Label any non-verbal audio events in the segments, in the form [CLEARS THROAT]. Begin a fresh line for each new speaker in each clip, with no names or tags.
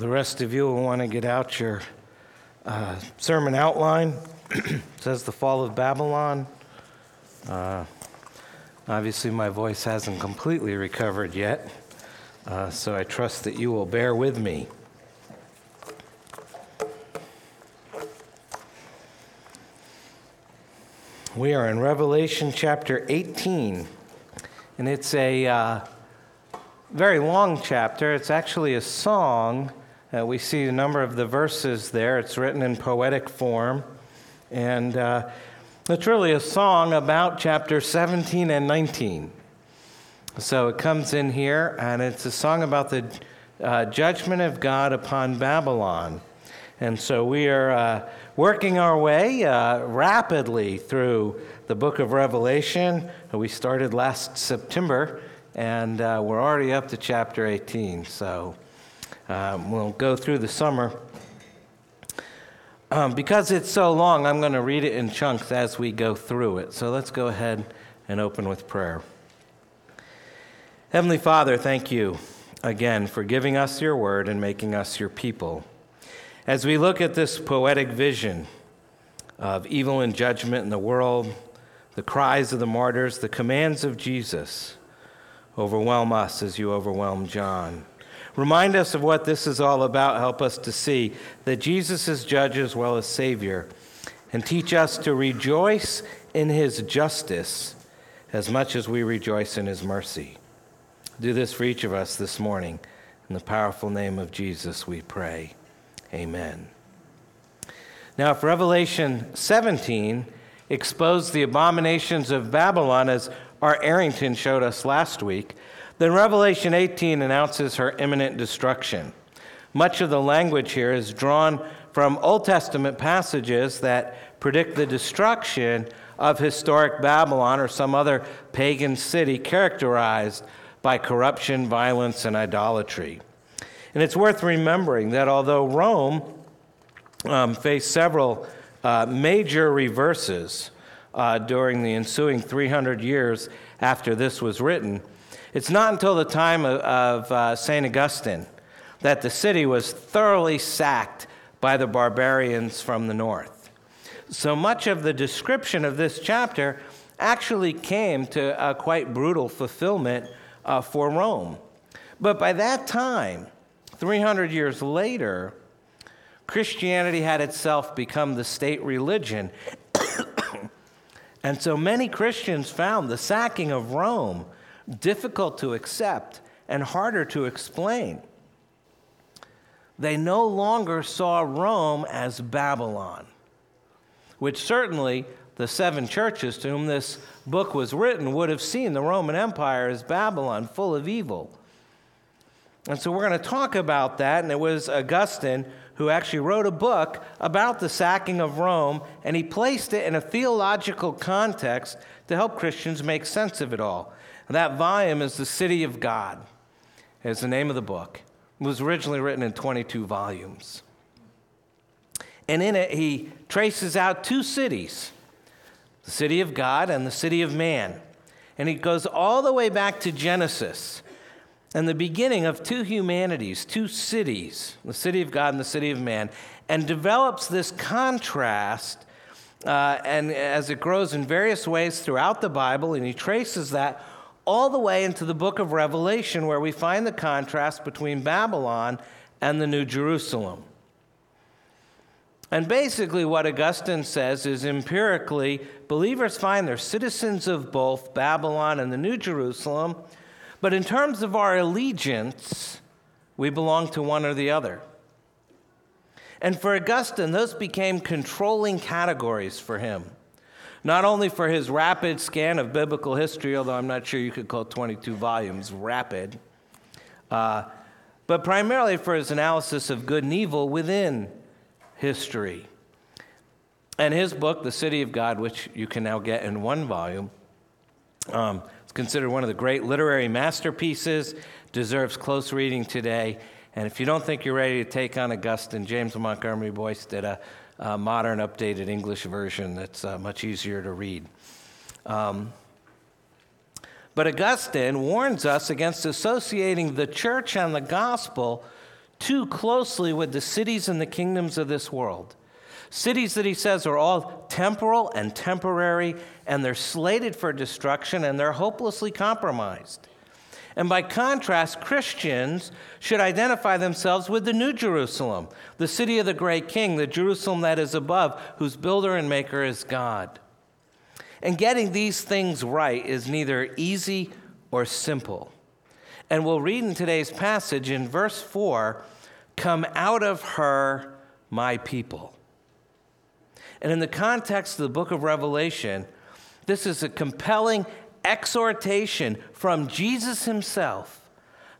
The rest of you will want to get out your uh, sermon outline. [CLEARS THROAT] it says the fall of Babylon. Uh, obviously, my voice hasn't completely recovered yet, uh, so I trust that you will bear with me. We are in Revelation chapter 18, and it's a uh, very long chapter. It's actually a song uh, we see a number of the verses there. It's written in poetic form. And uh, it's really a song about chapter 17 and 19. So it comes in here, and it's a song about the uh, judgment of God upon Babylon. And so we are uh, working our way uh, rapidly through the book of Revelation. We started last September, and uh, we're already up to chapter 18. So um, we'll go through the summer. Um, because it's so long, I'm going to read it in chunks as we go through it. So let's go ahead and open with prayer. Heavenly Father, thank you again for giving us your word and making us your people. As we look at this poetic vision of evil and judgment in the world, the cries of the martyrs, the commands of Jesus, overwhelm us as you overwhelm John. Remind us of what this is all about. Help us to see that Jesus is judge as well as Savior. And teach us to rejoice in His justice as much as we rejoice in His mercy. Do this for each of us this morning. In the powerful name of Jesus, we pray. Amen. Now, if Revelation 17 exposed the abominations of Babylon, as our Arrington showed us last week, then Revelation 18 announces her imminent destruction. Much of the language here is drawn from Old Testament passages that predict the destruction of historic Babylon or some other pagan city characterized by corruption, violence, and idolatry. And it's worth remembering that although Rome um, faced several uh, major reverses uh, during the ensuing 300 years after this was written, it's not until the time of, of uh, St. Augustine that the city was thoroughly sacked by the barbarians from the north. So much of the description of this chapter actually came to a quite brutal fulfillment uh, for Rome. But by that time, 300 years later, Christianity had itself become the state religion. [COUGHS] and so many Christians found the sacking of Rome difficult to accept, and harder to explain. They no longer saw Rome as Babylon, which certainly the seven churches to whom this book was written would have seen the Roman Empire as Babylon, full of evil. And so we're going to talk about that. And it was Augustine who actually wrote a book about the sacking of Rome, and he placed it in a theological context to help Christians make sense of it all. That volume is The City of God, is the name of the book. It was originally written in 22 volumes. And in it, he traces out two cities the city of God and the city of man. And he goes all the way back to Genesis and the beginning of two humanities, two cities, the city of God and the city of man, and develops this contrast. Uh, and as it grows in various ways throughout the Bible, and he traces that all the way into the book of Revelation, where we find the contrast between Babylon and the New Jerusalem. And basically, what Augustine says is empirically, believers find they're citizens of both Babylon and the New Jerusalem, but in terms of our allegiance, we belong to one or the other. And for Augustine, those became controlling categories for him not only for his rapid scan of biblical history, although I'm not sure you could call 22 volumes rapid, uh, but primarily for his analysis of good and evil within history. And his book, The City of God, which you can now get in one volume, um, it's considered one of the great literary masterpieces, deserves close reading today. And if you don't think you're ready to take on Augustine, James Montgomery Boice did a uh, modern, updated English version that's uh, much easier to read. Um, but Augustine warns us against associating the church and the gospel too closely with the cities and the kingdoms of this world. Cities that he says are all temporal and temporary, and they're slated for destruction, and they're hopelessly compromised. And by contrast, Christians should identify themselves with the New Jerusalem, the city of the great king, the Jerusalem that is above, whose builder and maker is God. And getting these things right is neither easy or simple. And we'll read in today's passage in verse 4 Come out of her, my people. And in the context of the book of Revelation, this is a compelling exhortation from Jesus himself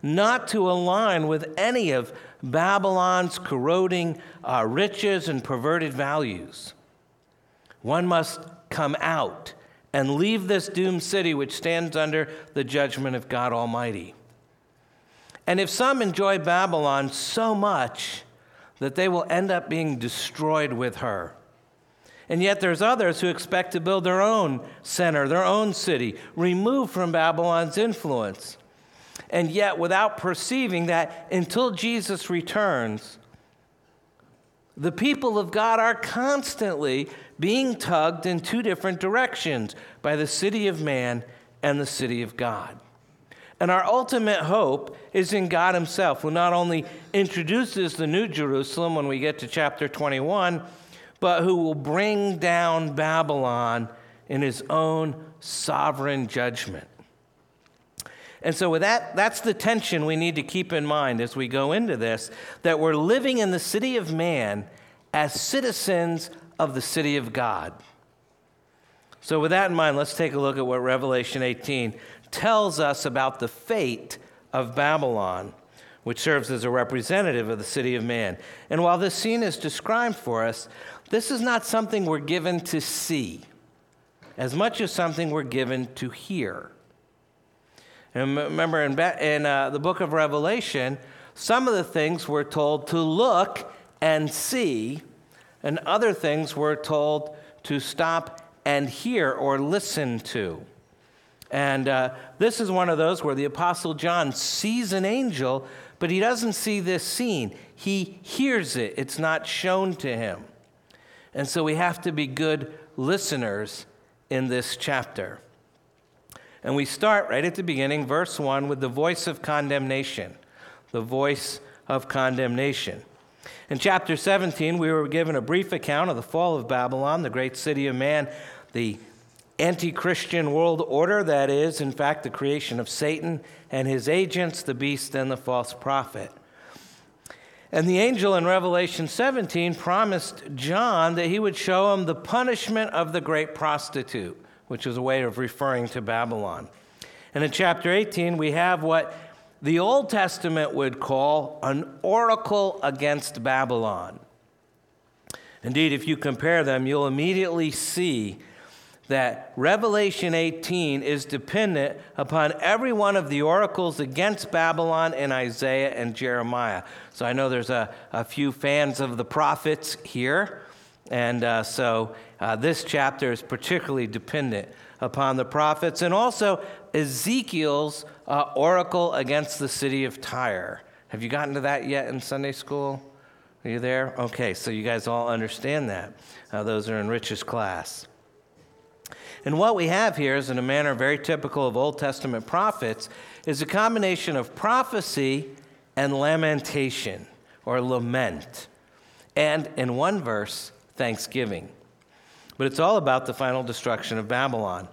not to align with any of Babylon's corroding uh, riches and perverted values. One must come out and leave this doomed city which stands under the judgment of God Almighty. And if some enjoy Babylon so much that they will end up being destroyed with her, and yet there's others who expect to build their own center, their own city, removed from Babylon's influence. And yet, without perceiving that until Jesus returns, the people of God are constantly being tugged in two different directions by the city of man and the city of God. And our ultimate hope is in God Himself, who not only introduces the New Jerusalem when we get to chapter 21, but who will bring down Babylon in his own sovereign judgment. And so, with that, that's the tension we need to keep in mind as we go into this that we're living in the city of man as citizens of the city of God. So, with that in mind, let's take a look at what Revelation 18 tells us about the fate of Babylon, which serves as a representative of the city of man. And while this scene is described for us, this is not something we're given to see as much as something we're given to hear. And remember, in, in uh, the book of Revelation, some of the things we're told to look and see, and other things we're told to stop and hear or listen to. And uh, this is one of those where the Apostle John sees an angel, but he doesn't see this scene. He hears it, it's not shown to him. And so we have to be good listeners in this chapter. And we start right at the beginning, verse 1, with the voice of condemnation. The voice of condemnation. In chapter 17, we were given a brief account of the fall of Babylon, the great city of man, the anti Christian world order that is, in fact, the creation of Satan and his agents, the beast and the false prophet. And the angel in Revelation 17 promised John that he would show him the punishment of the great prostitute, which is a way of referring to Babylon. And in chapter 18, we have what the Old Testament would call an oracle against Babylon. Indeed, if you compare them, you'll immediately see that Revelation 18 is dependent upon every one of the oracles against Babylon in Isaiah and Jeremiah. So I know there's a, a few fans of the prophets here. And uh, so uh, this chapter is particularly dependent upon the prophets and also Ezekiel's uh, oracle against the city of Tyre. Have you gotten to that yet in Sunday school? Are you there? Okay, so you guys all understand that. Those are in Rich's class. And what we have here is, in a manner very typical of Old Testament prophets, is a combination of prophecy and lamentation or lament. And in one verse, thanksgiving. But it's all about the final destruction of Babylon.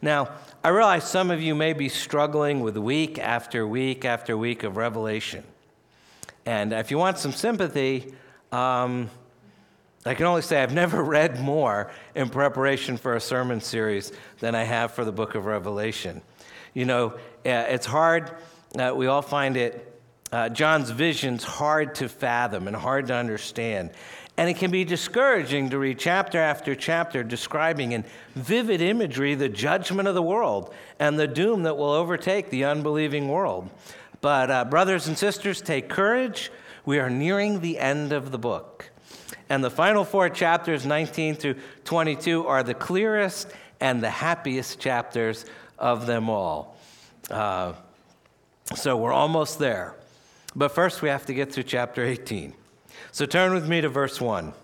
Now, I realize some of you may be struggling with week after week after week of Revelation. And if you want some sympathy, um, I can only say I've never [LAUGHS] read more in preparation for a sermon series than I have for the book of Revelation. You know, uh, it's hard, uh, we all find it, uh, John's vision's hard to fathom and hard to understand. And it can be discouraging to read chapter after chapter describing in vivid imagery the judgment of the world and the doom that will overtake the unbelieving world. But, uh, brothers and sisters, take courage. We are nearing the end of the book. And the final four chapters, 19 through 22, are the clearest and the happiest chapters of them all. Uh, so we're almost there. But first, we have to get through chapter 18. So turn with me to verse 1.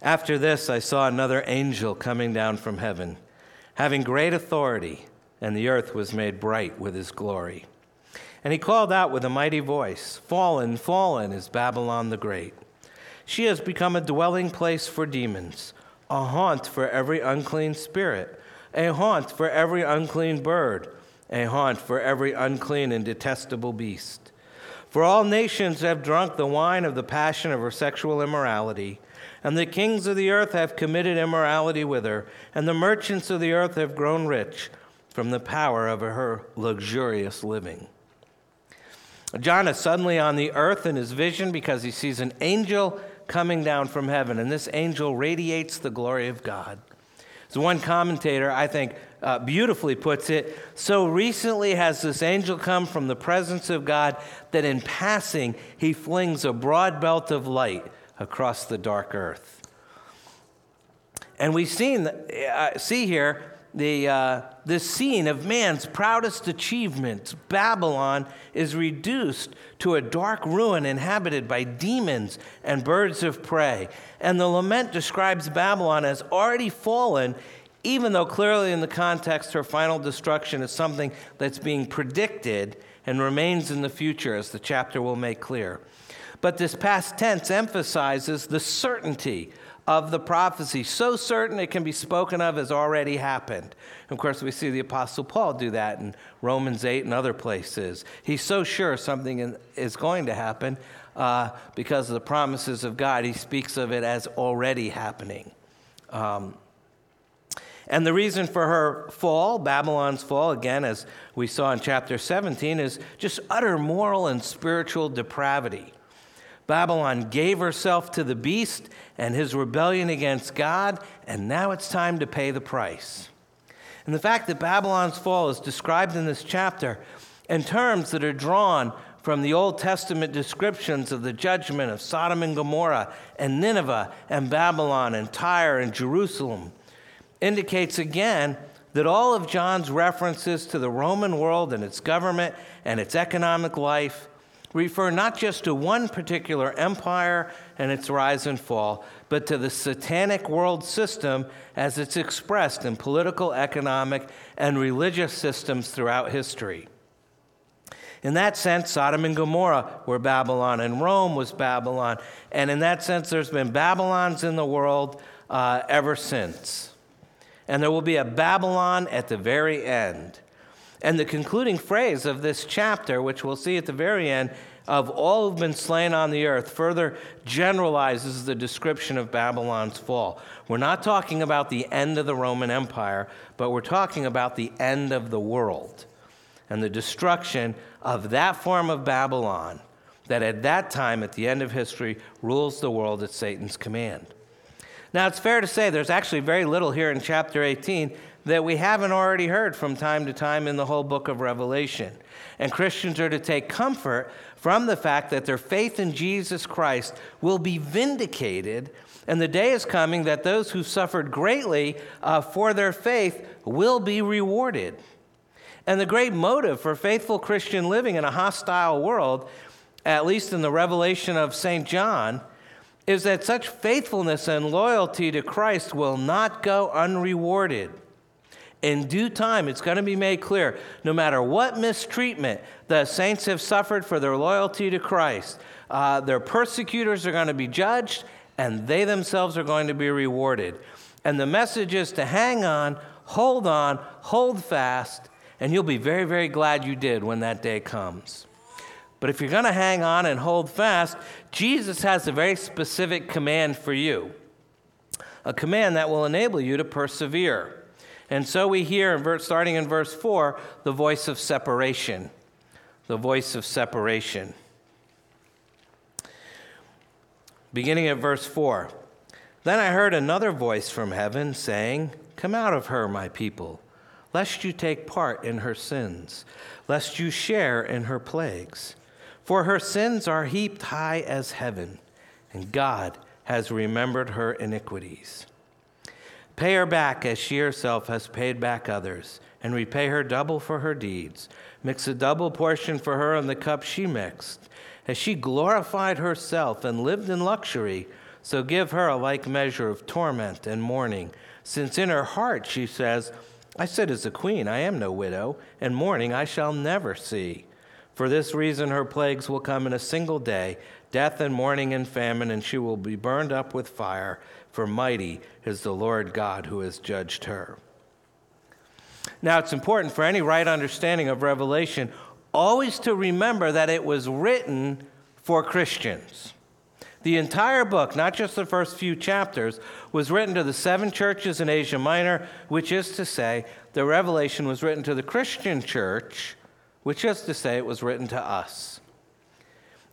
After this, I saw another angel coming down from heaven, having great authority, and the earth was made bright with his glory. And he called out with a mighty voice Fallen, fallen is Babylon the Great. She has become a dwelling place for demons, a haunt for every unclean spirit, a haunt for every unclean bird, a haunt for every unclean and detestable beast. For all nations have drunk the wine of the passion of her sexual immorality and the kings of the earth have committed immorality with her, and the merchants of the earth have grown rich from the power of her luxurious living. John is suddenly on the earth in his vision because he sees an angel coming down from heaven, and this angel radiates the glory of God. So, one commentator, I think, uh, beautifully puts it so recently has this angel come from the presence of God that in passing he flings a broad belt of light across the dark earth. And we seen, uh, see here the, uh, this scene of man's proudest achievements, Babylon is reduced to a dark ruin inhabited by demons and birds of prey. And the lament describes Babylon as already fallen, even though clearly in the context her final destruction is something that's being predicted and remains in the future, as the chapter will make clear. But this past tense emphasizes the certainty of the prophecy, so certain it can be spoken of as already happened. Of course, we see the Apostle Paul do that in Romans 8 and other places. He's so sure something is going to happen uh, because of the promises of God, he speaks of it as already happening. Um, and the reason for her fall, Babylon's fall, again, as we saw in chapter 17, is just utter moral and spiritual depravity. Babylon gave herself to the beast and his rebellion against God, and now it's time to pay the price. And the fact that Babylon's fall is described in this chapter in terms that are drawn from the Old Testament descriptions of the judgment of Sodom and Gomorrah and Nineveh and Babylon and Tyre and Jerusalem indicates again that all of John's references to the Roman world and its government and its economic life refer not just to one particular empire and its rise and fall, but to the satanic world system as it's expressed in political, economic, and religious systems throughout history. In that sense, Sodom and Gomorrah were Babylon, and Rome was Babylon. And in that sense, there's been Babylons in the world uh, ever since. And there will be a Babylon at the very end. And the concluding phrase of this chapter, which we'll see at the very end, of all who've been slain on the earth, further generalizes the description of Babylon's fall. We're not talking about the end of the Roman Empire, but we're talking about the end of the world and the destruction of that form of Babylon that at that time, at the end of history, rules the world at Satan's command. Now, it's fair to say there's actually very little here in chapter 18 that we haven't already heard from time to time in the whole book of Revelation. And Christians are to take comfort from the fact that their faith in Jesus Christ will be vindicated, and the day is coming that those who suffered greatly uh, for their faith will be rewarded. And the great motive for faithful Christian living in a hostile world, at least in the revelation of St. John, is that such faithfulness and loyalty to Christ will not go unrewarded. In due time, it's going to be made clear no matter what mistreatment the saints have suffered for their loyalty to Christ, uh, their persecutors are going to be judged and they themselves are going to be rewarded. And the message is to hang on, hold on, hold fast, and you'll be very, very glad you did when that day comes. But if you're going to hang on and hold fast, Jesus has a very specific command for you a command that will enable you to persevere. And so we hear, starting in verse 4, the voice of separation. The voice of separation. Beginning at verse 4 Then I heard another voice from heaven saying, Come out of her, my people, lest you take part in her sins, lest you share in her plagues. For her sins are heaped high as heaven, and God has remembered her iniquities. Pay her back as she herself has paid back others, and repay her double for her deeds. Mix a double portion for her in the cup she mixed. As she glorified herself and lived in luxury, so give her a like measure of torment and mourning, since in her heart she says, I sit as a queen, I am no widow, and mourning I shall never see. For this reason her plagues will come in a single day death and mourning and famine, and she will be burned up with fire, for mighty is the Lord God who has judged her. Now, it's important for any right understanding of Revelation always to remember that it was written for Christians. The entire book, not just the first few chapters, was written to the seven churches in Asia Minor, which is to say, the Revelation was written to the Christian church, which is to say, it was written to us.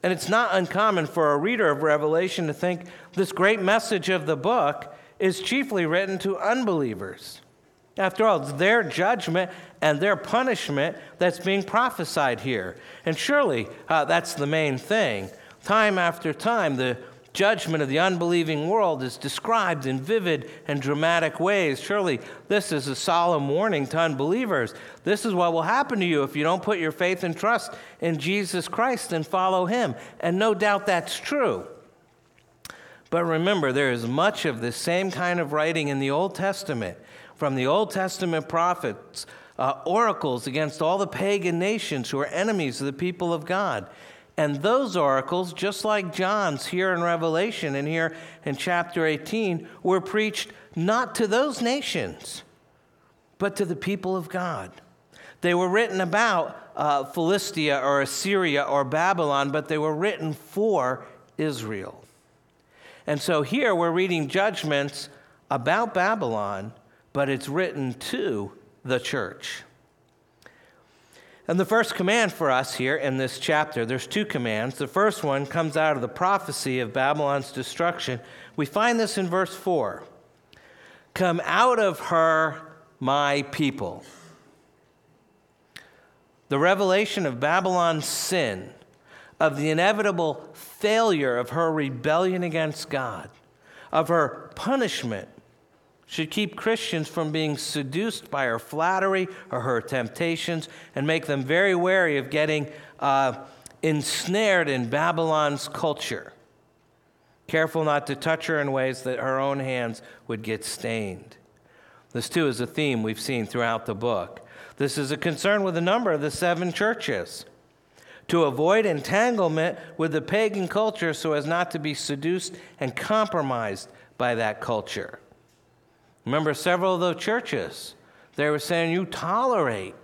And it's not uncommon for a reader of Revelation to think this great message of the book is chiefly written to unbelievers. After all, it's their judgment and their punishment that's being prophesied here. And surely uh, that's the main thing. Time after time, the judgment of the unbelieving world is described in vivid and dramatic ways. Surely this is a solemn warning to unbelievers. This is what will happen to you if you don't put your faith and trust in Jesus Christ and follow Him. And no doubt that's true. But remember, there is much of the same kind of writing in the Old Testament from the Old Testament prophets, uh, oracles against all the pagan nations who are enemies of the people of God. And those oracles, just like John's here in Revelation and here in chapter 18, were preached not to those nations, but to the people of God. They were written about uh, Philistia or Assyria or Babylon, but they were written for Israel. And so here we're reading judgments about Babylon but it's written to the church. And the first command for us here in this chapter, there's two commands. The first one comes out of the prophecy of Babylon's destruction. We find this in verse 4 Come out of her, my people. The revelation of Babylon's sin, of the inevitable failure of her rebellion against God, of her punishment should keep Christians from being seduced by her flattery or her temptations and make them very wary of getting uh, ensnared in Babylon's culture. Careful not to touch her in ways that her own hands would get stained. This, too, is a theme we've seen throughout the book. This is a concern with a number of the seven churches to avoid entanglement with the pagan culture so as not to be seduced and compromised by that culture. Remember, several of those churches, they were saying, You tolerate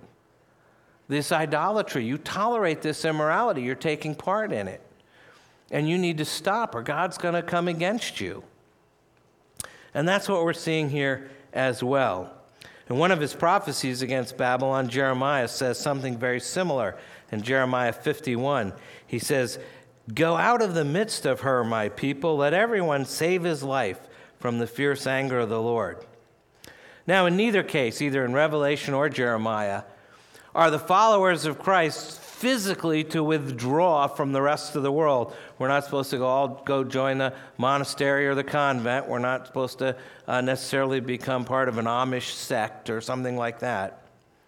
this idolatry, you tolerate this immorality, you're taking part in it. And you need to stop, or God's going to come against you. And that's what we're seeing here as well. In one of his prophecies against Babylon, Jeremiah says something very similar. In Jeremiah 51, he says, Go out of the midst of her, my people. Let everyone save his life from the fierce anger of the Lord. Now, in neither case, either in Revelation or Jeremiah, are the followers of Christ physically to withdraw from the rest of the world. We're not supposed to go all go join the monastery or the convent. We're not supposed to uh, necessarily become part of an Amish sect or something like that.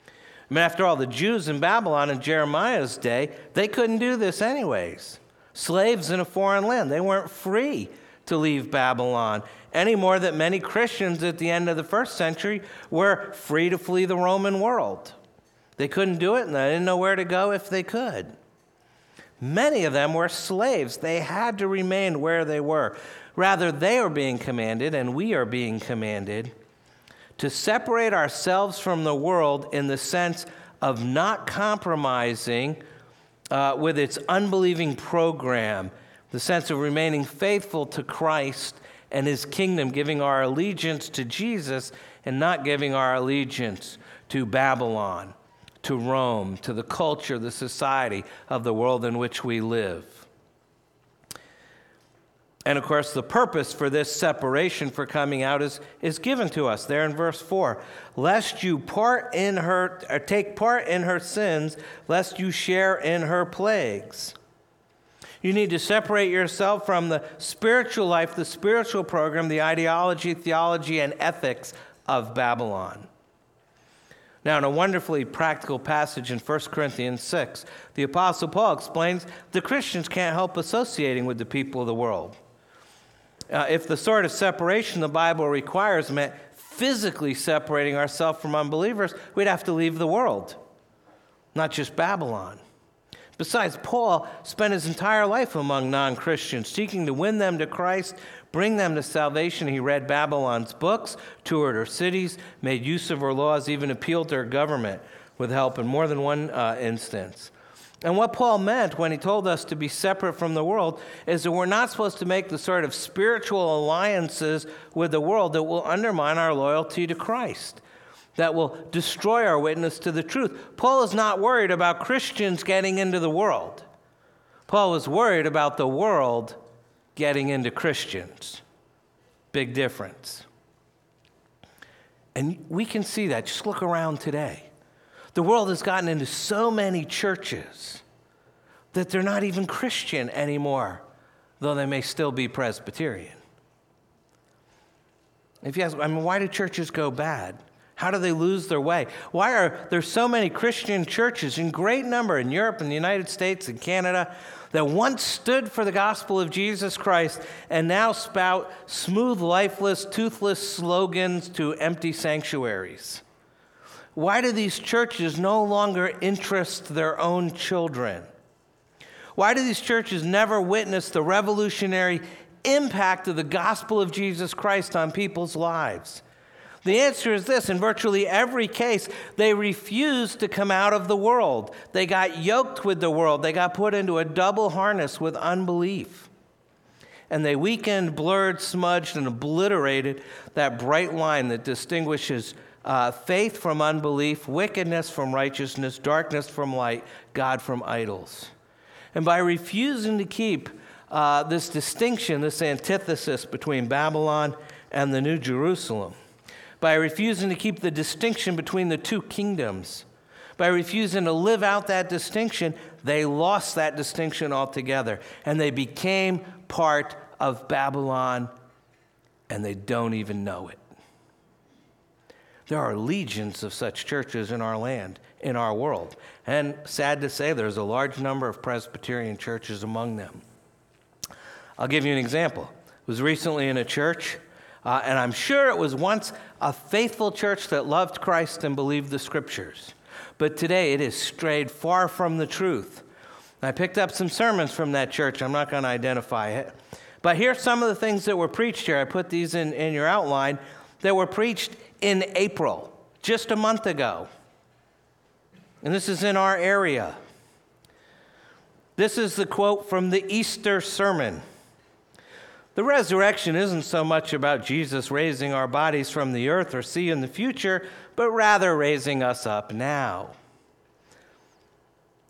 I mean, after all, the Jews in Babylon in Jeremiah's day, they couldn't do this anyways. Slaves in a foreign land, they weren't free to leave Babylon any more that many Christians at the end of the first century were free to flee the Roman world. They couldn't do it and they didn't know where to go if they could. Many of them were slaves. They had to remain where they were. Rather, they are being commanded, and we are being commanded, to separate ourselves from the world in the sense of not compromising uh, with its unbelieving program, the sense of remaining faithful to Christ and his kingdom, giving our allegiance to Jesus and not giving our allegiance to Babylon, to Rome, to the culture, the society of the world in which we live. And of course, the purpose for this separation for coming out is, is given to us there in verse 4. Lest you part in her, or take part in her sins, lest you share in her plagues. You need to separate yourself from the spiritual life, the spiritual program, the ideology, theology, and ethics of Babylon. Now, in a wonderfully practical passage in 1 Corinthians 6, the Apostle Paul explains the Christians can't help associating with the people of the world. Uh, if the sort of separation the Bible requires meant physically separating ourselves from unbelievers, we'd have to leave the world, not just Babylon. Besides, Paul spent his entire life among non Christians, seeking to win them to Christ, bring them to salvation. He read Babylon's books, toured her cities, made use of her laws, even appealed to her government with help in more than one uh, instance. And what Paul meant when he told us to be separate from the world is that we're not supposed to make the sort of spiritual alliances with the world that will undermine our loyalty to Christ, that will destroy our witness to the truth. Paul is not worried about Christians getting into the world. Paul was worried about the world getting into Christians. Big difference. And we can see that. Just look around today. The world has gotten into so many churches that they're not even Christian anymore, though they may still be Presbyterian. If you ask, I mean, why do churches go bad? How do they lose their way? Why are there so many Christian churches in great number in Europe and the United States and Canada that once stood for the gospel of Jesus Christ and now spout smooth, lifeless, toothless slogans to empty sanctuaries? Why do these churches no longer interest their own children? Why do these churches never witness the revolutionary impact of the gospel of Jesus Christ on people's lives? The answer is this in virtually every case, they refused to come out of the world. They got yoked with the world, they got put into a double harness with unbelief. And they weakened, blurred, smudged, and obliterated that bright line that distinguishes uh, faith from unbelief, wickedness from righteousness, darkness from light, God from idols. And by refusing to keep uh, this distinction, this antithesis between Babylon and the New Jerusalem, by refusing to keep the distinction between the two kingdoms, by refusing to live out that distinction, they lost that distinction altogether. And they became part of Babylon, and they don't even know it. There are legions of such churches in our land, in our world. And sad to say, there's a large number of Presbyterian churches among them. I'll give you an example. I was recently in a church, uh, and I'm sure it was once a faithful church that loved Christ and believed the scriptures. But today it has strayed far from the truth. I picked up some sermons from that church. I'm not going to identify it. But here's some of the things that were preached here. I put these in, in your outline that were preached in April, just a month ago. And this is in our area. This is the quote from the Easter sermon. The resurrection isn't so much about Jesus raising our bodies from the earth or sea in the future, but rather raising us up now.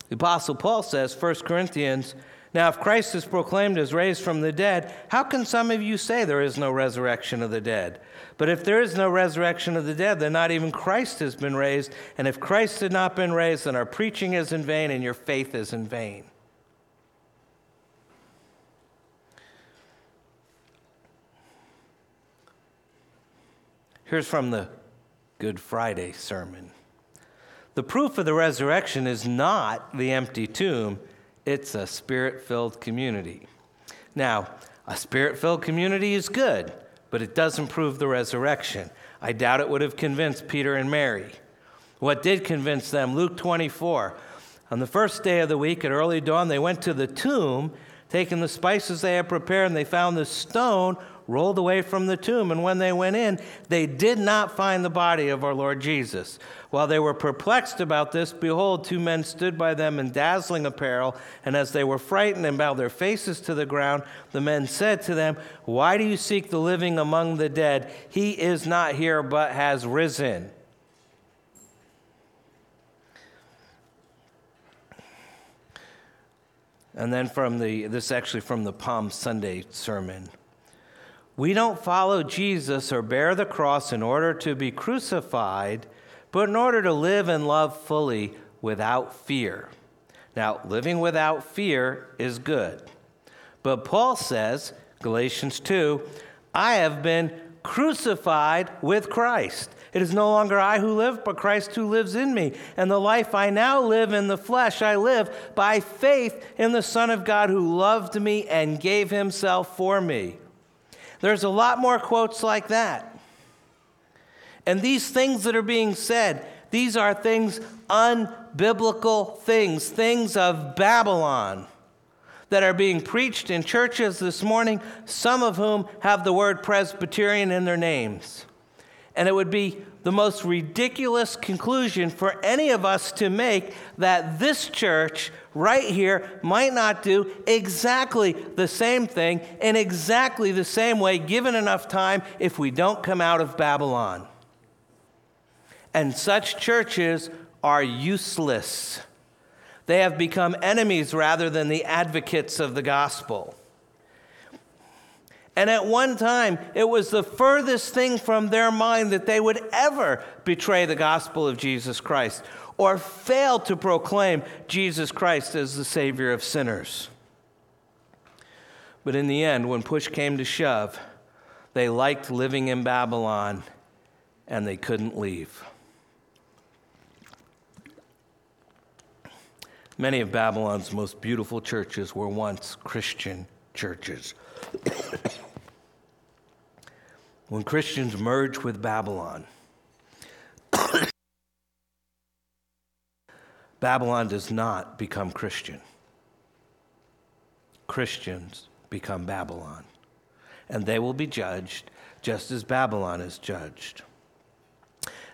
The Apostle Paul says, 1 Corinthians, now if Christ is proclaimed as raised from the dead, how can some of you say there is no resurrection of the dead? But if there is no resurrection of the dead, then not even Christ has been raised. And if Christ had not been raised, then our preaching is in vain and your faith is in vain. Here's from the Good Friday sermon. The proof of the resurrection is not the empty tomb, it's a spirit filled community. Now, a spirit filled community is good but it doesn't prove the resurrection. I doubt it would have convinced Peter and Mary. What did convince them? Luke 24. On the first day of the week at early dawn, they went to the tomb, taking the spices they had prepared, and they found the stone rolled away from the tomb. And when they went in, they did not find the body of our Lord Jesus. While they were perplexed about this, behold, two men stood by them in dazzling apparel. And as they were frightened and bowed their faces to the ground, the men said to them, Why do you seek the living among the dead? He is not here, but has risen. And then from the, this actually from the Palm Sunday sermon. We don't follow Jesus or bear the cross in order to be crucified, but in order to live and love fully without fear. Now, living without fear is good. But Paul says, Galatians 2, I have been crucified with Christ. It is no longer I who live, but Christ who lives in me. And the life I now live in the flesh, I live by faith in the Son of God who loved me and gave himself for me. There's a lot more quotes like that. And these things that are being said, these are things, unbiblical things, things of Babylon that are being preached in churches this morning, some of whom have the word Presbyterian in their names. And it would be the most ridiculous conclusion for any of us to make that this church right here might not do exactly the same thing in exactly the same way, given enough time, if we don't come out of Babylon. And such churches are useless. They have become enemies rather than the advocates of the gospel. And at one time, it was the furthest thing from their mind that they would ever betray the gospel of Jesus Christ or fail to proclaim Jesus Christ as the Savior of sinners. But in the end, when push came to shove, they liked living in Babylon and they couldn't leave. Many of Babylon's most beautiful churches were once Christian churches. [COUGHS] when Christians merge with Babylon, [COUGHS] Babylon does not become Christian. Christians become Babylon. And they will be judged just as Babylon is judged.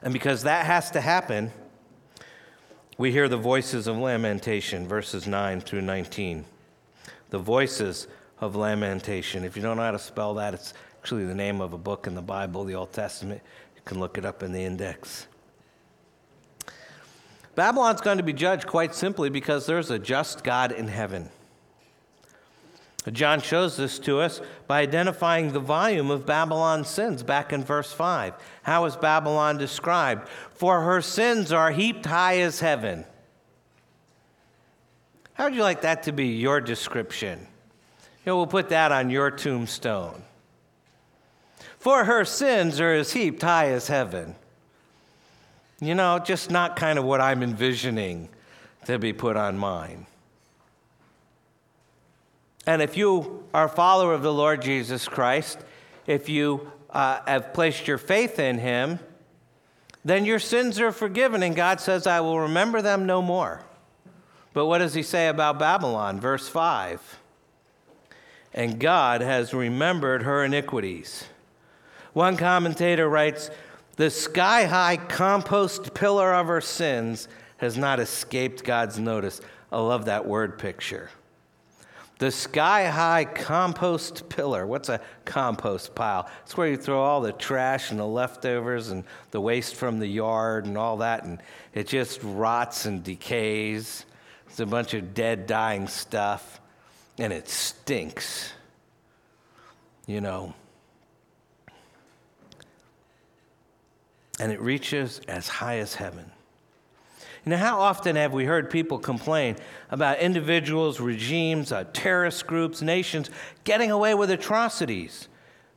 And because that has to happen, we hear the voices of lamentation, verses 9 through 19. The voices of lamentation. If you don't know how to spell that, it's actually the name of a book in the Bible, the Old Testament. You can look it up in the index. Babylon's going to be judged quite simply because there's a just God in heaven. John shows this to us by identifying the volume of Babylon's sins back in verse 5. How is Babylon described? For her sins are heaped high as heaven. How would you like that to be your description? We'll put that on your tombstone. For her sins are as heaped high as heaven. You know, just not kind of what I'm envisioning to be put on mine. And if you are a follower of the Lord Jesus Christ, if you uh, have placed your faith in him, then your sins are forgiven, and God says, I will remember them no more. But what does he say about Babylon? Verse 5 And God has remembered her iniquities. One commentator writes, The sky high compost pillar of her sins has not escaped God's notice. I love that word picture. The sky high compost pillar. What's a compost pile? It's where you throw all the trash and the leftovers and the waste from the yard and all that, and it just rots and decays. It's a bunch of dead, dying stuff, and it stinks. You know. And it reaches as high as heaven. You know, how often have we heard people complain about individuals, regimes, uh, terrorist groups, nations getting away with atrocities?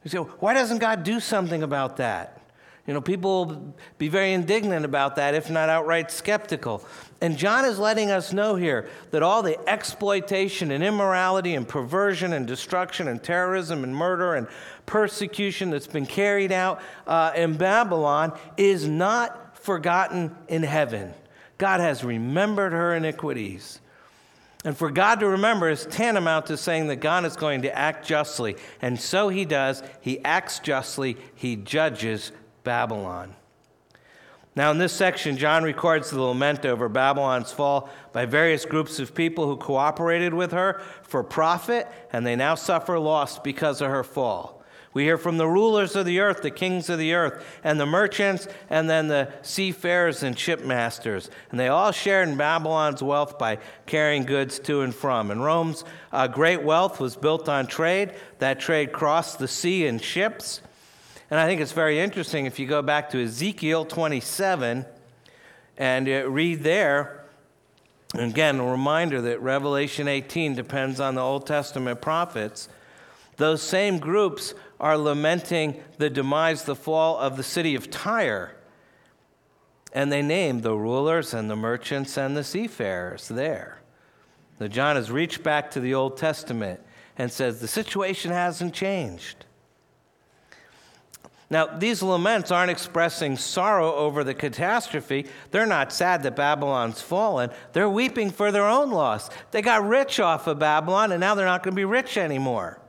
You say, why doesn't God do something about that? You know, people will be very indignant about that, if not outright skeptical. And John is letting us know here that all the exploitation and immorality and perversion and destruction and terrorism and murder and persecution that's been carried out uh, in Babylon is not forgotten in heaven. God has remembered her iniquities. And for God to remember is tantamount to saying that God is going to act justly. And so he does. He acts justly, he judges Babylon. Now, in this section, John records the lament over Babylon's fall by various groups of people who cooperated with her for profit, and they now suffer loss because of her fall. We hear from the rulers of the earth, the kings of the earth, and the merchants, and then the seafarers and shipmasters. And they all shared in Babylon's wealth by carrying goods to and from. And Rome's uh, great wealth was built on trade. That trade crossed the sea in ships. And I think it's very interesting if you go back to Ezekiel 27 and uh, read there. Again, a reminder that Revelation 18 depends on the Old Testament prophets. Those same groups are lamenting the demise, the fall of the city of Tyre And they name the rulers and the merchants and the seafarers there. Now, John has reached back to the Old Testament and says the situation hasn't changed. Now, these laments aren't expressing sorrow over the catastrophe. They're not sad that Babylon's fallen. They're weeping for their own loss. They got rich off of Babylon, and now they're not going to be rich anymore.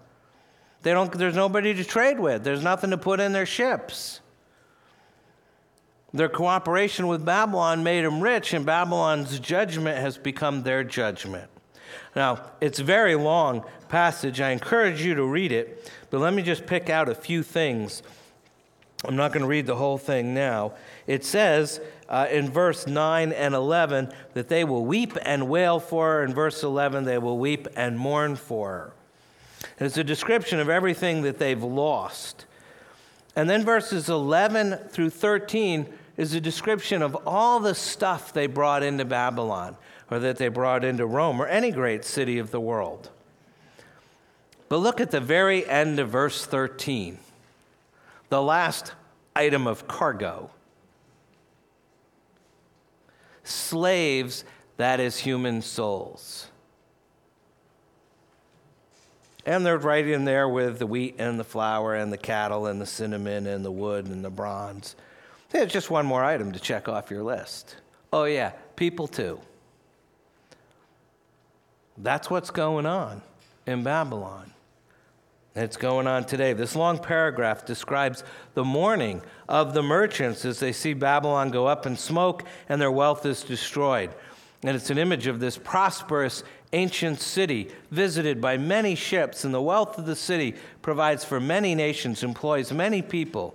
They don't, there's nobody to trade with, there's nothing to put in their ships. Their cooperation with Babylon made them rich, and Babylon's judgment has become their judgment. Now, it's a very long passage. I encourage you to read it, but let me just pick out a few things I'm not going to read the whole thing now. It says uh, in verse 9 and 11 that they will weep and wail for her. In verse 11, they will weep and mourn for her. And it's a description of everything that they've lost. And then verses 11 through 13 is a description of all the stuff they brought into Babylon or that they brought into Rome or any great city of the world. But look at the very end of verse 13 the last item of cargo. Slaves, that is human souls. And they're right in there with the wheat and the flour and the cattle and the cinnamon and the wood and the bronze. There's just one more item to check off your list. Oh, yeah, people too. That's what's going on in Babylon. It's going on today. This long paragraph describes the mourning of the merchants as they see Babylon go up in smoke and their wealth is destroyed. And it's an image of this prosperous ancient city visited by many ships, and the wealth of the city provides for many nations, employs many people.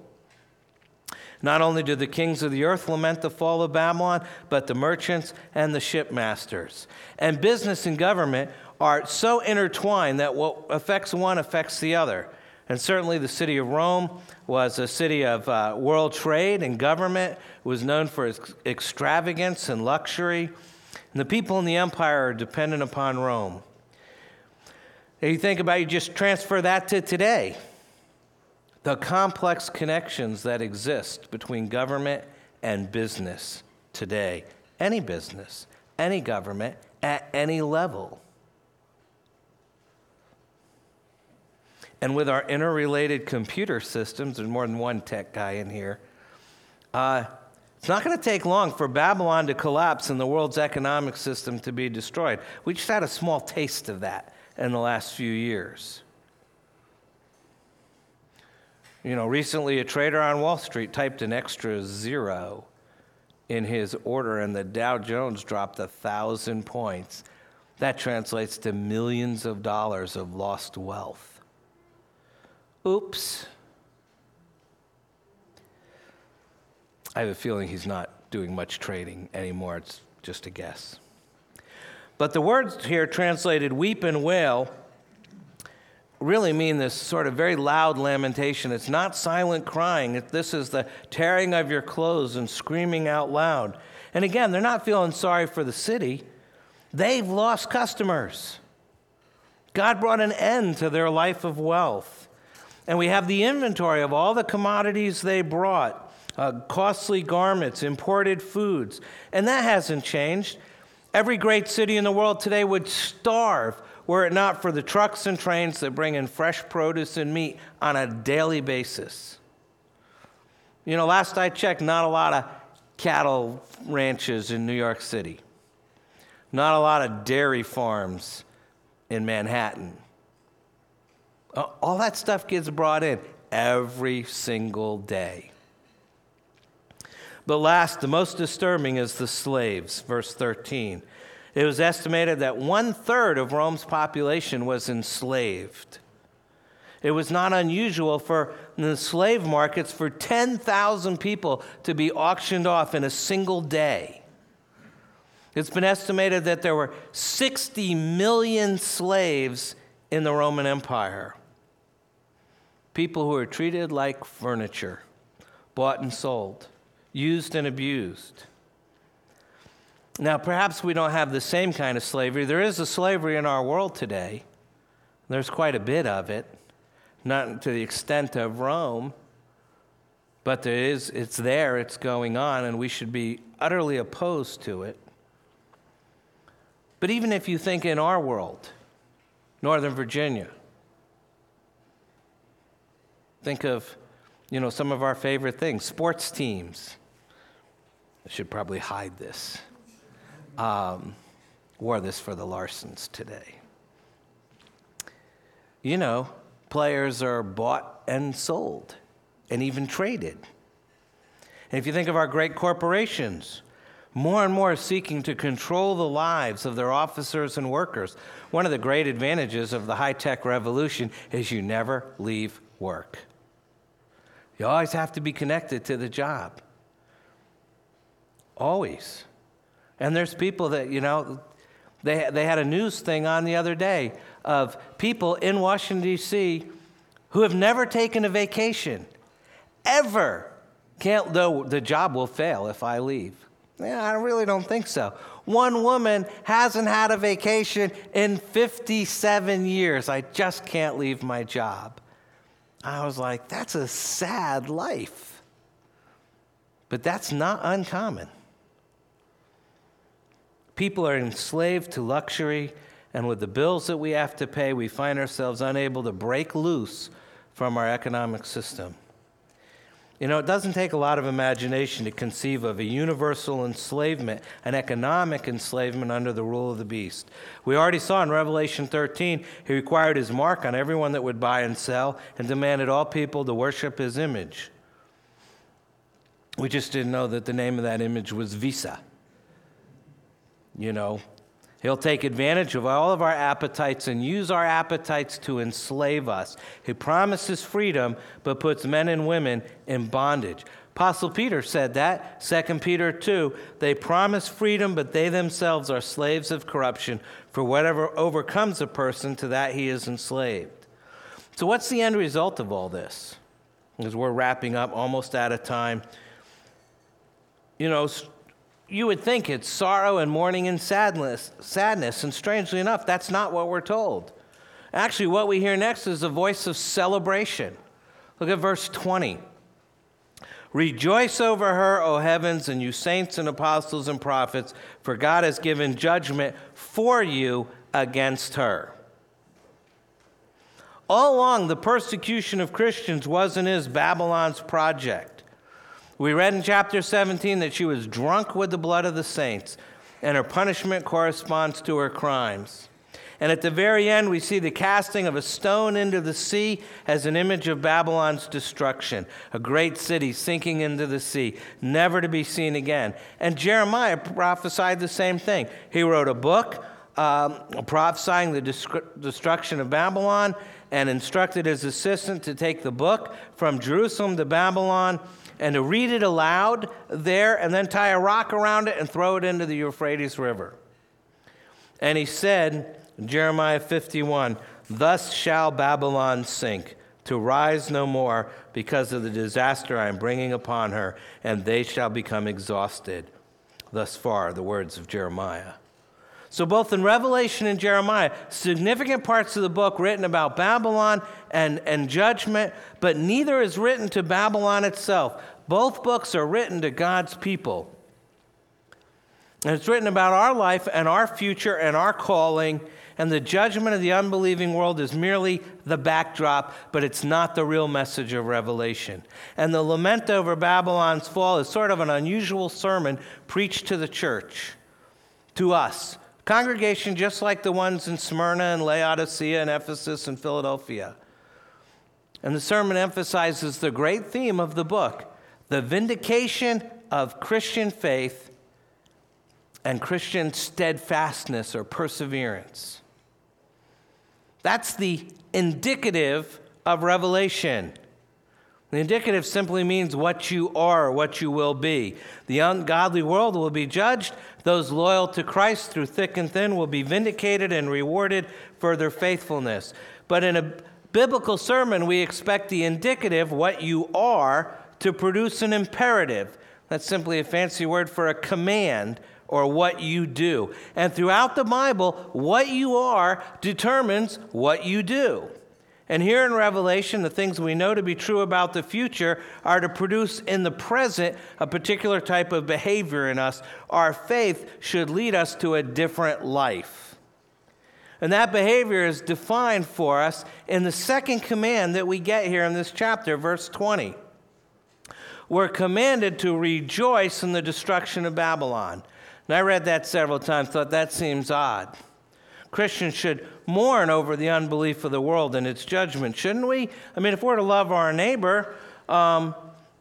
Not only do the kings of the earth lament the fall of Babylon, but the merchants and the shipmasters. And business and government are so intertwined that what affects one affects the other. And certainly the city of Rome was a city of uh, world trade and government, it was known for its extravagance and luxury. And the people in the empire are dependent upon Rome. If you think about it, you just transfer that to today. The complex connections that exist between government and business today, any business, any government, at any level. And with our interrelated computer systems, there's more than one tech guy in here. Uh, it's not going to take long for Babylon to collapse and the world's economic system to be destroyed. We just had a small taste of that in the last few years. You know, recently a trader on Wall Street typed an extra zero in his order, and the Dow Jones dropped a thousand points. That translates to millions of dollars of lost wealth. Oops. I have a feeling he's not doing much trading anymore. It's just a guess. But the words here translated weep and wail really mean this sort of very loud lamentation. It's not silent crying. This is the tearing of your clothes and screaming out loud. And again, they're not feeling sorry for the city, they've lost customers. God brought an end to their life of wealth. And we have the inventory of all the commodities they brought uh, costly garments, imported foods. And that hasn't changed. Every great city in the world today would starve were it not for the trucks and trains that bring in fresh produce and meat on a daily basis. You know, last I checked, not a lot of cattle ranches in New York City, not a lot of dairy farms in Manhattan. Uh, all that stuff gets brought in every single day. But last, the most disturbing is the slaves, verse 13. It was estimated that one third of Rome's population was enslaved. It was not unusual for the slave markets for 10,000 people to be auctioned off in a single day. It's been estimated that there were 60 million slaves in the Roman Empire people who are treated like furniture, bought and sold, used and abused. Now, perhaps we don't have the same kind of slavery. There is a slavery in our world today. There's quite a bit of it, not to the extent of Rome, but there is, it's there, it's going on, and we should be utterly opposed to it. But even if you think in our world, Northern Virginia, think of you know some of our favorite things sports teams i should probably hide this um, wore this for the larsons today you know players are bought and sold and even traded and if you think of our great corporations more and more seeking to control the lives of their officers and workers. One of the great advantages of the high tech revolution is you never leave work. You always have to be connected to the job. Always. And there's people that, you know, they, they had a news thing on the other day of people in Washington, D.C. who have never taken a vacation, ever. Can't, though the job will fail if I leave. Yeah, I really don't think so. One woman hasn't had a vacation in 57 years. I just can't leave my job. I was like, that's a sad life. But that's not uncommon. People are enslaved to luxury, and with the bills that we have to pay, we find ourselves unable to break loose from our economic system. You know, it doesn't take a lot of imagination to conceive of a universal enslavement, an economic enslavement under the rule of the beast. We already saw in Revelation 13, he required his mark on everyone that would buy and sell and demanded all people to worship his image. We just didn't know that the name of that image was Visa. You know, He'll take advantage of all of our appetites and use our appetites to enslave us. He promises freedom, but puts men and women in bondage. Apostle Peter said that, 2 Peter 2. They promise freedom, but they themselves are slaves of corruption. For whatever overcomes a person, to that he is enslaved. So, what's the end result of all this? Because we're wrapping up almost out of time. You know, you would think it's sorrow and mourning and sadness, sadness, and strangely enough, that's not what we're told. Actually, what we hear next is a voice of celebration. Look at verse 20. Rejoice over her, O heavens, and you saints and apostles and prophets, for God has given judgment for you against her. All along, the persecution of Christians was and is Babylon's project. We read in chapter 17 that she was drunk with the blood of the saints, and her punishment corresponds to her crimes. And at the very end, we see the casting of a stone into the sea as an image of Babylon's destruction, a great city sinking into the sea, never to be seen again. And Jeremiah prophesied the same thing. He wrote a book um, prophesying the destruction of Babylon and instructed his assistant to take the book from Jerusalem to Babylon and to read it aloud there and then tie a rock around it and throw it into the Euphrates River. And he said, Jeremiah 51, Thus shall Babylon sink, to rise no more because of the disaster I am bringing upon her, and they shall become exhausted. Thus far, the words of Jeremiah. So, both in Revelation and Jeremiah, significant parts of the book written about Babylon and, and judgment, but neither is written to Babylon itself. Both books are written to God's people. And it's written about our life and our future and our calling, and the judgment of the unbelieving world is merely the backdrop, but it's not the real message of Revelation. And the lament over Babylon's fall is sort of an unusual sermon preached to the church, to us Congregation just like the ones in Smyrna and Laodicea and Ephesus and Philadelphia. And the sermon emphasizes the great theme of the book the vindication of Christian faith and Christian steadfastness or perseverance. That's the indicative of Revelation. The indicative simply means what you are, what you will be. The ungodly world will be judged. Those loyal to Christ through thick and thin will be vindicated and rewarded for their faithfulness. But in a biblical sermon, we expect the indicative, what you are, to produce an imperative. That's simply a fancy word for a command or what you do. And throughout the Bible, what you are determines what you do. And here in Revelation, the things we know to be true about the future are to produce in the present a particular type of behavior in us. Our faith should lead us to a different life. And that behavior is defined for us in the second command that we get here in this chapter, verse 20. We're commanded to rejoice in the destruction of Babylon. And I read that several times, thought that seems odd. Christians should mourn over the unbelief of the world and its judgment, shouldn't we? I mean, if we're to love our neighbor, um,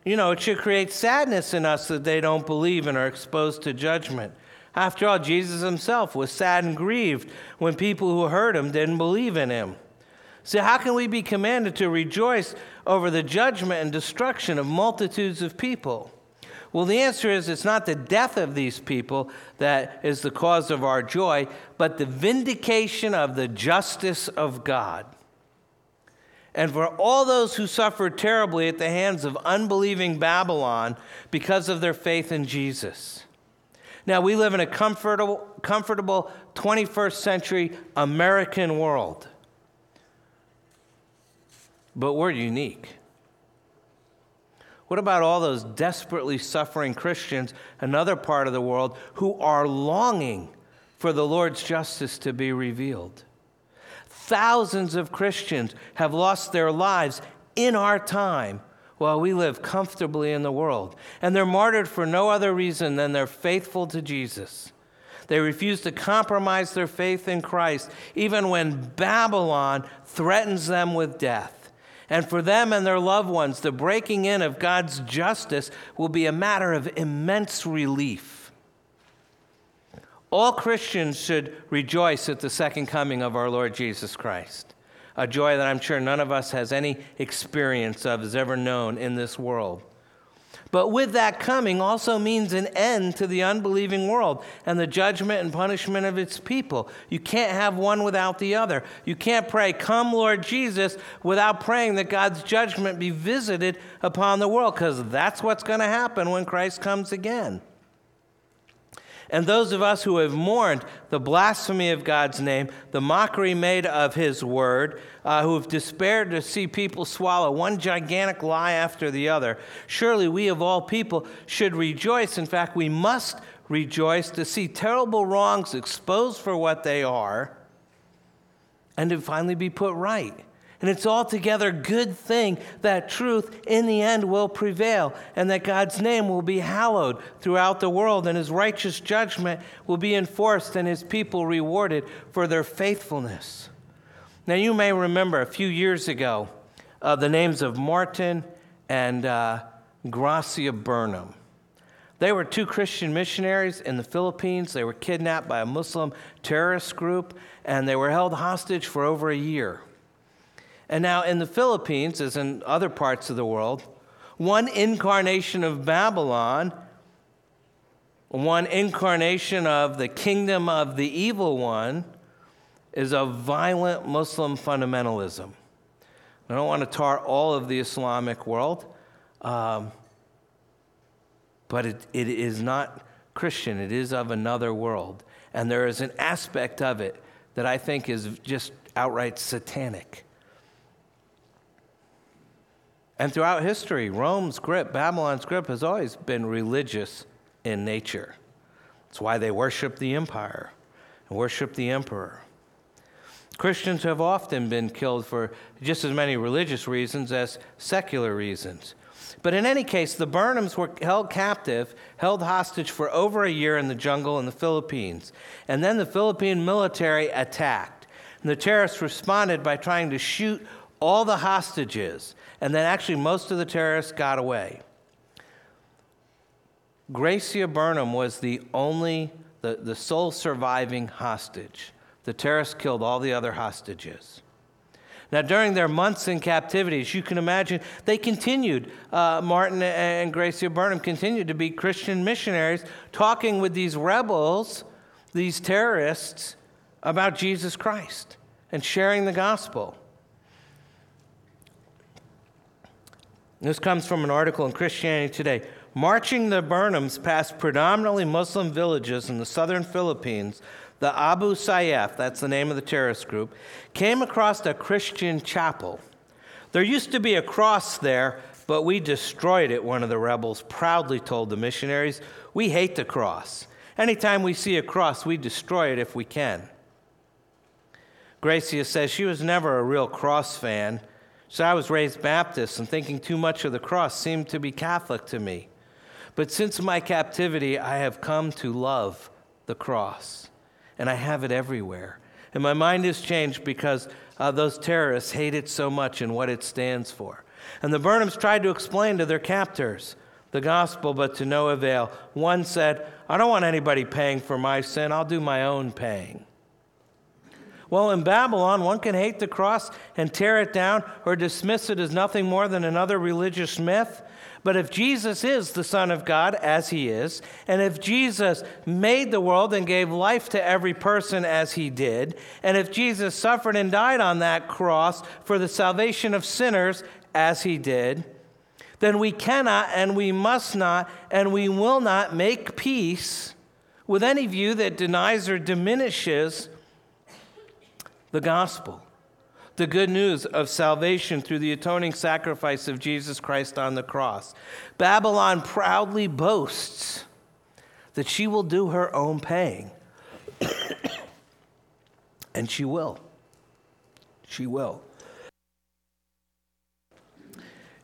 you know, it should create sadness in us that they don't believe and are exposed to judgment. After all, Jesus himself was sad and grieved when people who heard him didn't believe in him. So, how can we be commanded to rejoice over the judgment and destruction of multitudes of people? Well, the answer is it's not the death of these people that is the cause of our joy, but the vindication of the justice of God. And for all those who suffered terribly at the hands of unbelieving Babylon because of their faith in Jesus. Now, we live in a comfortable, comfortable 21st century American world, but we're unique. What about all those desperately suffering Christians, another part of the world, who are longing for the Lord's justice to be revealed? Thousands of Christians have lost their lives in our time while we live comfortably in the world. And they're martyred for no other reason than they're faithful to Jesus. They refuse to compromise their faith in Christ, even when Babylon threatens them with death. And for them and their loved ones, the breaking in of God's justice will be a matter of immense relief. All Christians should rejoice at the second coming of our Lord Jesus Christ, a joy that I'm sure none of us has any experience of, has ever known in this world. But with that coming also means an end to the unbelieving world and the judgment and punishment of its people. You can't have one without the other. You can't pray, Come, Lord Jesus, without praying that God's judgment be visited upon the world, because that's what's going to happen when Christ comes again. And those of us who have mourned the blasphemy of God's name, the mockery made of his word, uh, who have despaired to see people swallow one gigantic lie after the other, surely we of all people should rejoice. In fact, we must rejoice to see terrible wrongs exposed for what they are and to finally be put right. And it's altogether good thing that truth in the end will prevail and that God's name will be hallowed throughout the world and his righteous judgment will be enforced and his people rewarded for their faithfulness. Now, you may remember a few years ago uh, the names of Martin and uh, Gracia Burnham. They were two Christian missionaries in the Philippines. They were kidnapped by a Muslim terrorist group and they were held hostage for over a year. And now in the Philippines, as in other parts of the world, one incarnation of Babylon, one incarnation of the kingdom of the evil one, is a violent Muslim fundamentalism. I don't want to tar all of the Islamic world, um, but it, it is not Christian. It is of another world. And there is an aspect of it that I think is just outright satanic. And throughout history, Rome's grip, Babylon's grip, has always been religious in nature. That's why they worship the empire and worship the emperor. Christians have often been killed for just as many religious reasons as secular reasons. But in any case, the Burnhams were held captive, held hostage for over a year in the jungle in the Philippines. And then the Philippine military attacked. And the terrorists responded by trying to shoot all the hostages and then actually most of the terrorists got away. Gracia Burnham was the only, the, the sole surviving hostage. The terrorists killed all the other hostages. Now, during their months in captivity, as you can imagine, they continued, uh, Martin and Gracia Burnham continued to be Christian missionaries, talking with these rebels, these terrorists, about Jesus Christ and sharing the gospel. This comes from an article in Christianity Today. Marching the Burnhams past predominantly Muslim villages in the southern Philippines, the Abu Sayyaf, that's the name of the terrorist group, came across a Christian chapel. There used to be a cross there, but we destroyed it, one of the rebels proudly told the missionaries. We hate the cross. Anytime we see a cross, we destroy it if we can. Gracia says she was never a real cross fan. So I was raised Baptist, and thinking too much of the cross seemed to be Catholic to me. But since my captivity, I have come to love the cross, and I have it everywhere. And my mind has changed because uh, those terrorists hate it so much and what it stands for. And the Burnhams tried to explain to their captors the gospel, but to no avail. One said, I don't want anybody paying for my sin, I'll do my own paying. Well, in Babylon, one can hate the cross and tear it down or dismiss it as nothing more than another religious myth. But if Jesus is the Son of God, as he is, and if Jesus made the world and gave life to every person as he did, and if Jesus suffered and died on that cross for the salvation of sinners as he did, then we cannot and we must not and we will not make peace with any view that denies or diminishes the gospel, the good news of salvation through the atoning sacrifice of Jesus Christ on the cross. Babylon proudly boasts that she will do her own paying. [COUGHS] and she will. She will.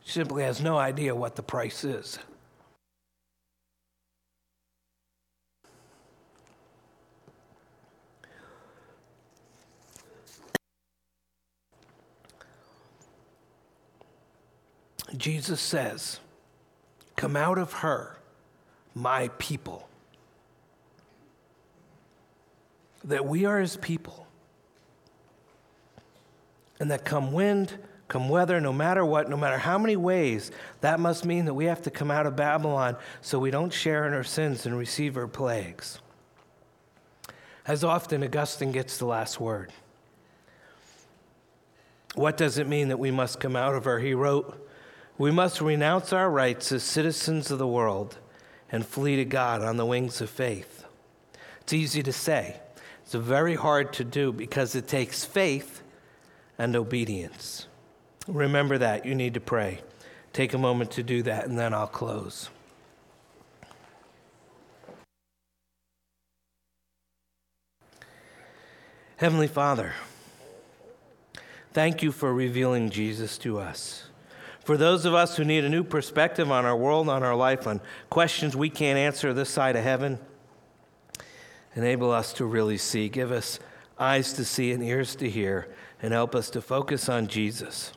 She simply has no idea what the price is. Jesus says, Come out of her, my people. That we are his people. And that come wind, come weather, no matter what, no matter how many ways, that must mean that we have to come out of Babylon so we don't share in her sins and receive her plagues. As often, Augustine gets the last word. What does it mean that we must come out of her? He wrote, we must renounce our rights as citizens of the world and flee to God on the wings of faith. It's easy to say, it's very hard to do because it takes faith and obedience. Remember that. You need to pray. Take a moment to do that, and then I'll close. Heavenly Father, thank you for revealing Jesus to us. For those of us who need a new perspective on our world, on our life, on questions we can't answer this side of heaven, enable us to really see. Give us eyes to see and ears to hear, and help us to focus on Jesus.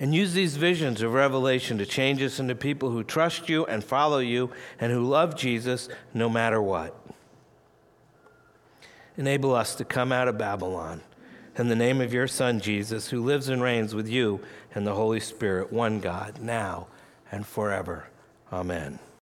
And use these visions of revelation to change us into people who trust you and follow you and who love Jesus no matter what. Enable us to come out of Babylon in the name of your Son, Jesus, who lives and reigns with you and the Holy Spirit, one God, now and forever. Amen.